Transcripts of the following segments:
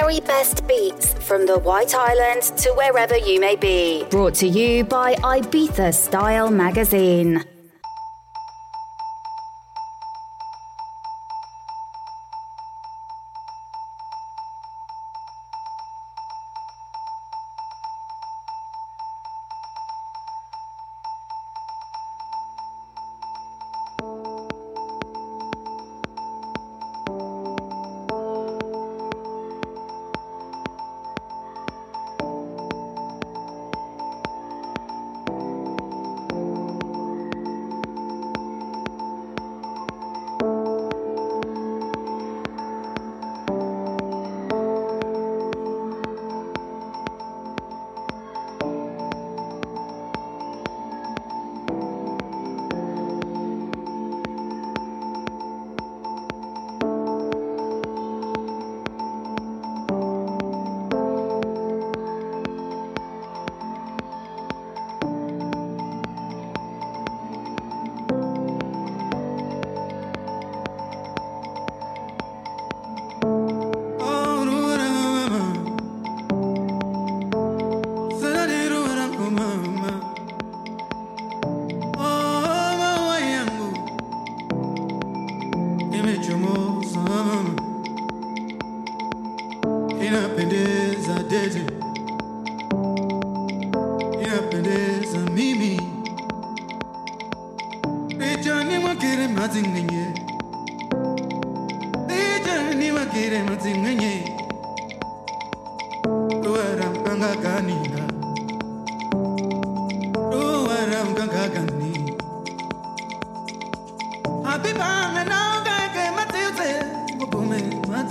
very best beats from the White Island to wherever you may be. Brought to you by Ibiza Style Magazine.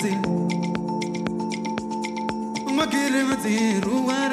mati Umakire mati ruwa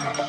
Thank you.